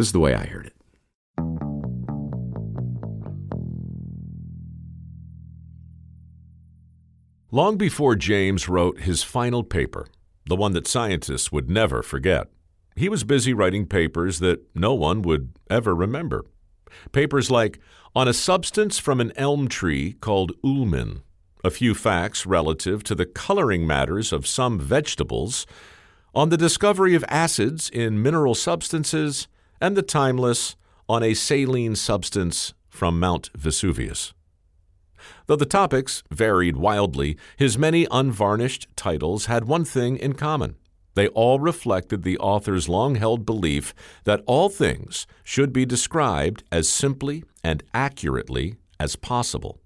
This is the way I heard it. Long before James wrote his final paper, the one that scientists would never forget, he was busy writing papers that no one would ever remember. Papers like On a Substance from an Elm Tree Called Ulmin, a few facts relative to the coloring matters of some vegetables, on the discovery of acids in mineral substances, and the timeless On a Saline Substance from Mount Vesuvius. Though the topics varied wildly, his many unvarnished titles had one thing in common. They all reflected the author's long held belief that all things should be described as simply and accurately as possible.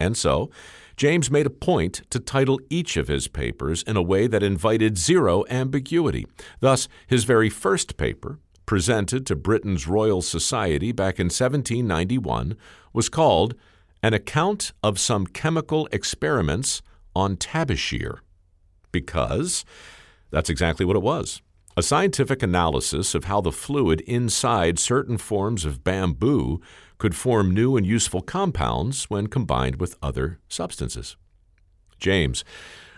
And so, James made a point to title each of his papers in a way that invited zero ambiguity. Thus, his very first paper, presented to Britain's Royal Society back in 1791, was called An Account of Some Chemical Experiments on Tabashir. Because that's exactly what it was a scientific analysis of how the fluid inside certain forms of bamboo could form new and useful compounds when combined with other substances. James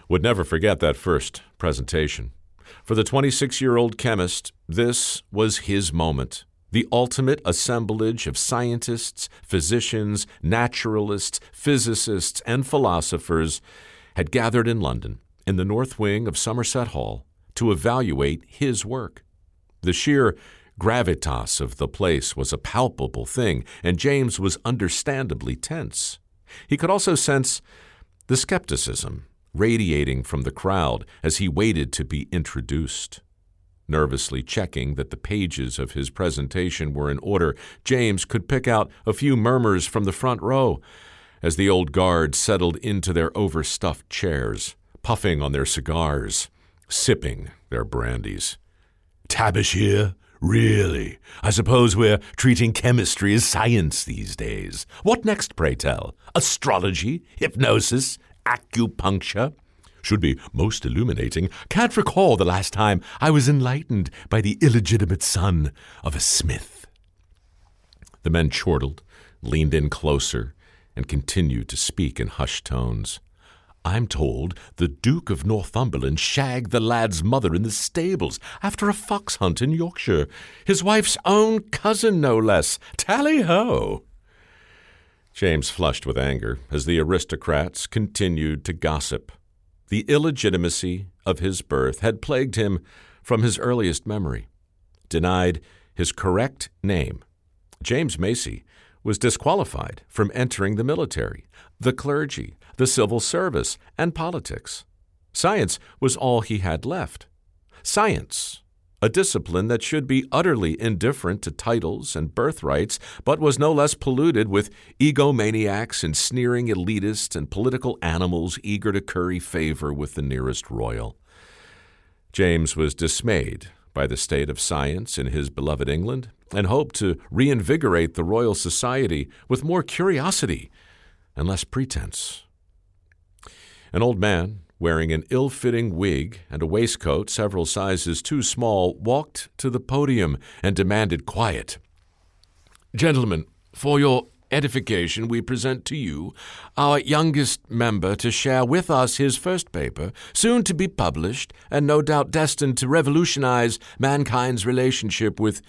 would never forget that first presentation. For the 26 year old chemist, this was his moment. The ultimate assemblage of scientists, physicians, naturalists, physicists, and philosophers had gathered in London, in the north wing of Somerset Hall, to evaluate his work. The sheer gravitas of the place was a palpable thing, and James was understandably tense. He could also sense the skepticism radiating from the crowd as he waited to be introduced. Nervously checking that the pages of his presentation were in order, James could pick out a few murmurs from the front row as the old guard settled into their overstuffed chairs, puffing on their cigars sipping their brandies. Tabashir? Really? I suppose we're treating chemistry as science these days. What next, pray tell? Astrology? Hypnosis? Acupuncture? Should be most illuminating. Can't recall the last time I was enlightened by the illegitimate son of a smith. The men chortled, leaned in closer, and continued to speak in hushed tones. I'm told the Duke of Northumberland shagged the lad's mother in the stables after a fox hunt in Yorkshire. His wife's own cousin, no less. Tally ho! James flushed with anger as the aristocrats continued to gossip. The illegitimacy of his birth had plagued him from his earliest memory. Denied his correct name, James Macie was disqualified from entering the military, the clergy, the civil service, and politics. Science was all he had left. Science, a discipline that should be utterly indifferent to titles and birthrights, but was no less polluted with egomaniacs and sneering elitists and political animals eager to curry favor with the nearest royal. James was dismayed by the state of science in his beloved England and hoped to reinvigorate the Royal Society with more curiosity and less pretense. An old man, wearing an ill fitting wig and a waistcoat several sizes too small, walked to the podium and demanded quiet. Gentlemen, for your edification, we present to you our youngest member to share with us his first paper, soon to be published, and no doubt destined to revolutionize mankind's relationship with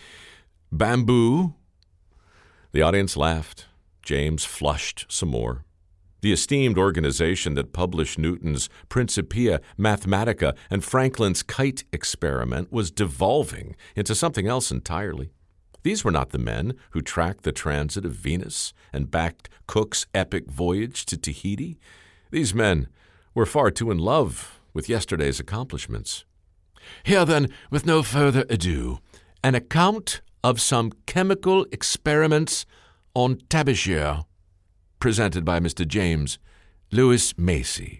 bamboo. The audience laughed. James flushed some more. The esteemed organization that published Newton's Principia Mathematica and Franklin's kite experiment was devolving into something else entirely. These were not the men who tracked the transit of Venus and backed Cook's epic voyage to Tahiti. These men were far too in love with yesterday's accomplishments. Here, then, with no further ado, an account of some chemical experiments on Tabashir presented by Mr. James Lewis Macie.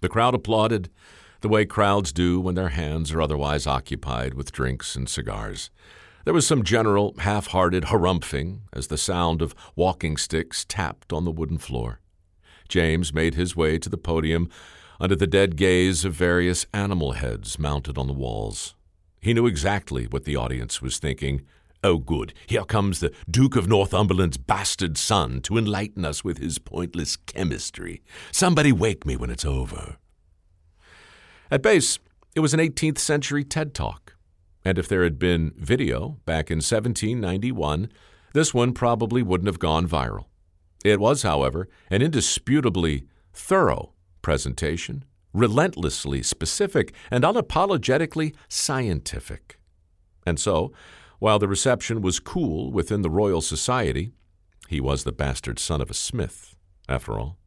The crowd applauded the way crowds do when their hands are otherwise occupied with drinks and cigars. There was some general, half hearted harumphing as the sound of walking sticks tapped on the wooden floor. James made his way to the podium under the dead gaze of various animal heads mounted on the walls. He knew exactly what the audience was thinking. Oh, good. Here comes the Duke of Northumberland's bastard son to enlighten us with his pointless chemistry. Somebody wake me when it's over. At base, it was an 18th century TED Talk. And if there had been video back in 1791, this one probably wouldn't have gone viral. It was, however, an indisputably thorough presentation, relentlessly specific, and unapologetically scientific. And so, while the reception was cool within the Royal Society, he was the bastard son of a smith, after all.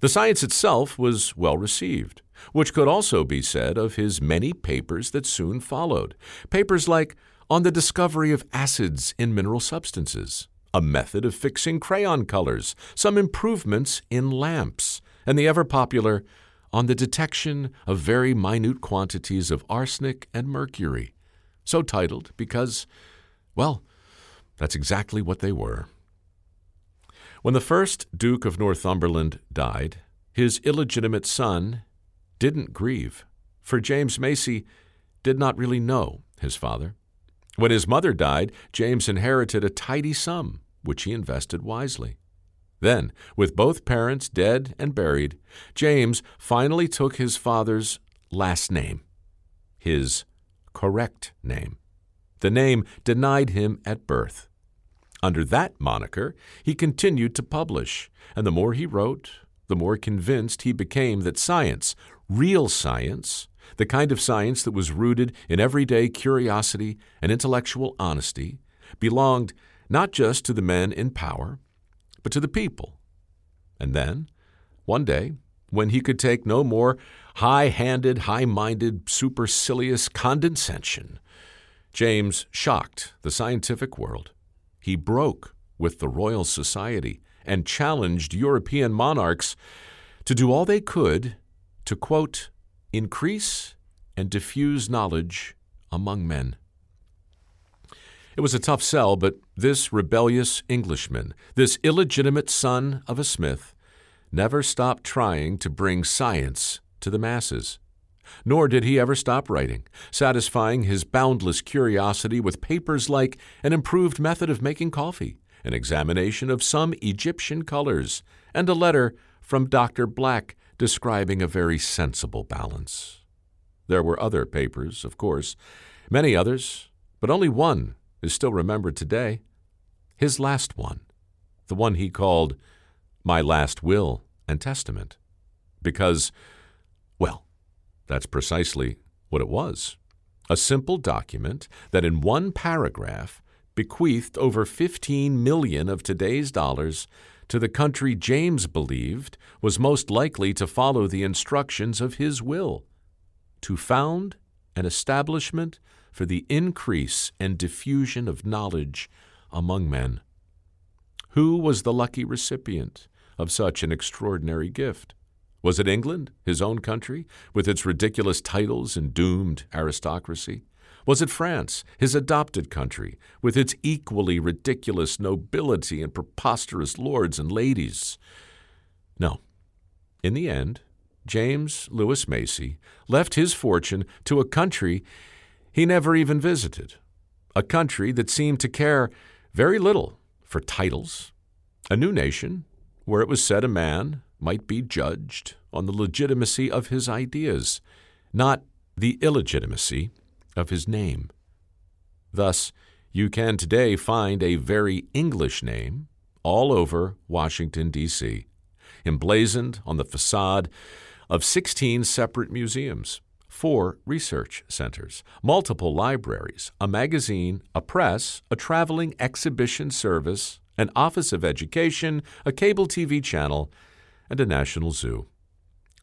The science itself was well received, which could also be said of his many papers that soon followed. Papers like On the Discovery of Acids in Mineral Substances, a method of fixing crayon colors, some improvements in lamps, and the ever popular On the Detection of Very Minute Quantities of Arsenic and Mercury, so titled because, well, that's exactly what they were. When the first Duke of Northumberland died, his illegitimate son didn't grieve, for James Macie did not really know his father. When his mother died, James inherited a tidy sum, which he invested wisely. Then, with both parents dead and buried, James finally took his father's last name, his correct name, the name denied him at birth. Under that moniker, he continued to publish, and the more he wrote, the more convinced he became that science, real science, the kind of science that was rooted in everyday curiosity and intellectual honesty, belonged not just to the men in power, but to the people. And then, one day, when he could take no more high handed, high minded, supercilious condescension, James shocked the scientific world. He broke with the Royal Society and challenged European monarchs to do all they could to, quote, increase and diffuse knowledge among men. It was a tough sell, but this rebellious Englishman, this illegitimate son of a smith, never stopped trying to bring science to the masses. Nor did he ever stop writing, satisfying his boundless curiosity with papers like An Improved Method of Making Coffee, an examination of some Egyptian colors, and a letter from Dr. Black describing a very sensible balance. There were other papers, of course, many others, but only one is still remembered today. His last one, the one he called My Last Will and Testament, because, that's precisely what it was a simple document that in one paragraph bequeathed over 15 million of today's dollars to the country James believed was most likely to follow the instructions of his will to found an establishment for the increase and diffusion of knowledge among men. Who was the lucky recipient of such an extraordinary gift? Was it England, his own country, with its ridiculous titles and doomed aristocracy? Was it France, his adopted country, with its equally ridiculous nobility and preposterous lords and ladies? No. In the end, James Lewis Macie left his fortune to a country he never even visited, a country that seemed to care very little for titles, a new nation where it was said a man might be judged on the legitimacy of his ideas, not the illegitimacy of his name. Thus, you can today find a very English name all over Washington, D.C., emblazoned on the facade of 16 separate museums four research centers, multiple libraries, a magazine, a press, a traveling exhibition service, an office of education, a cable TV channel, and a national zoo.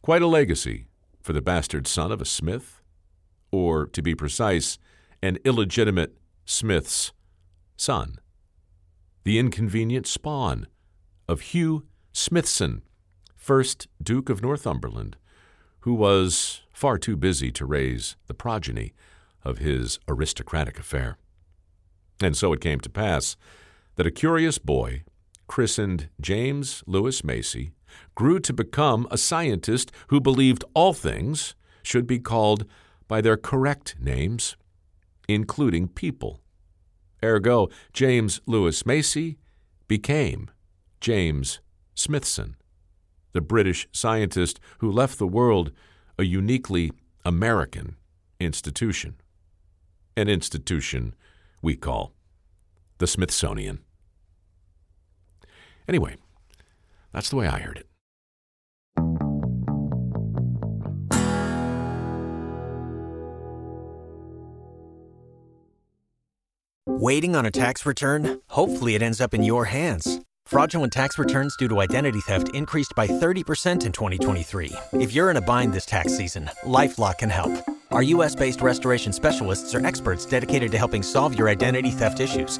Quite a legacy for the bastard son of a smith, or, to be precise, an illegitimate smith's son. The inconvenient spawn of Hugh Smithson, first Duke of Northumberland, who was far too busy to raise the progeny of his aristocratic affair. And so it came to pass that a curious boy, christened James Lewis Macie, grew to become a scientist who believed all things should be called by their correct names. including people. Ergo, James Lewis Macie became James Smithson, the British scientist who left the world a uniquely American institution. An institution we call the Smithsonian. Anyway, that's the way I heard it. Waiting on a tax return? Hopefully, it ends up in your hands. Fraudulent tax returns due to identity theft increased by 30% in 2023. If you're in a bind this tax season, LifeLock can help. Our US based restoration specialists are experts dedicated to helping solve your identity theft issues.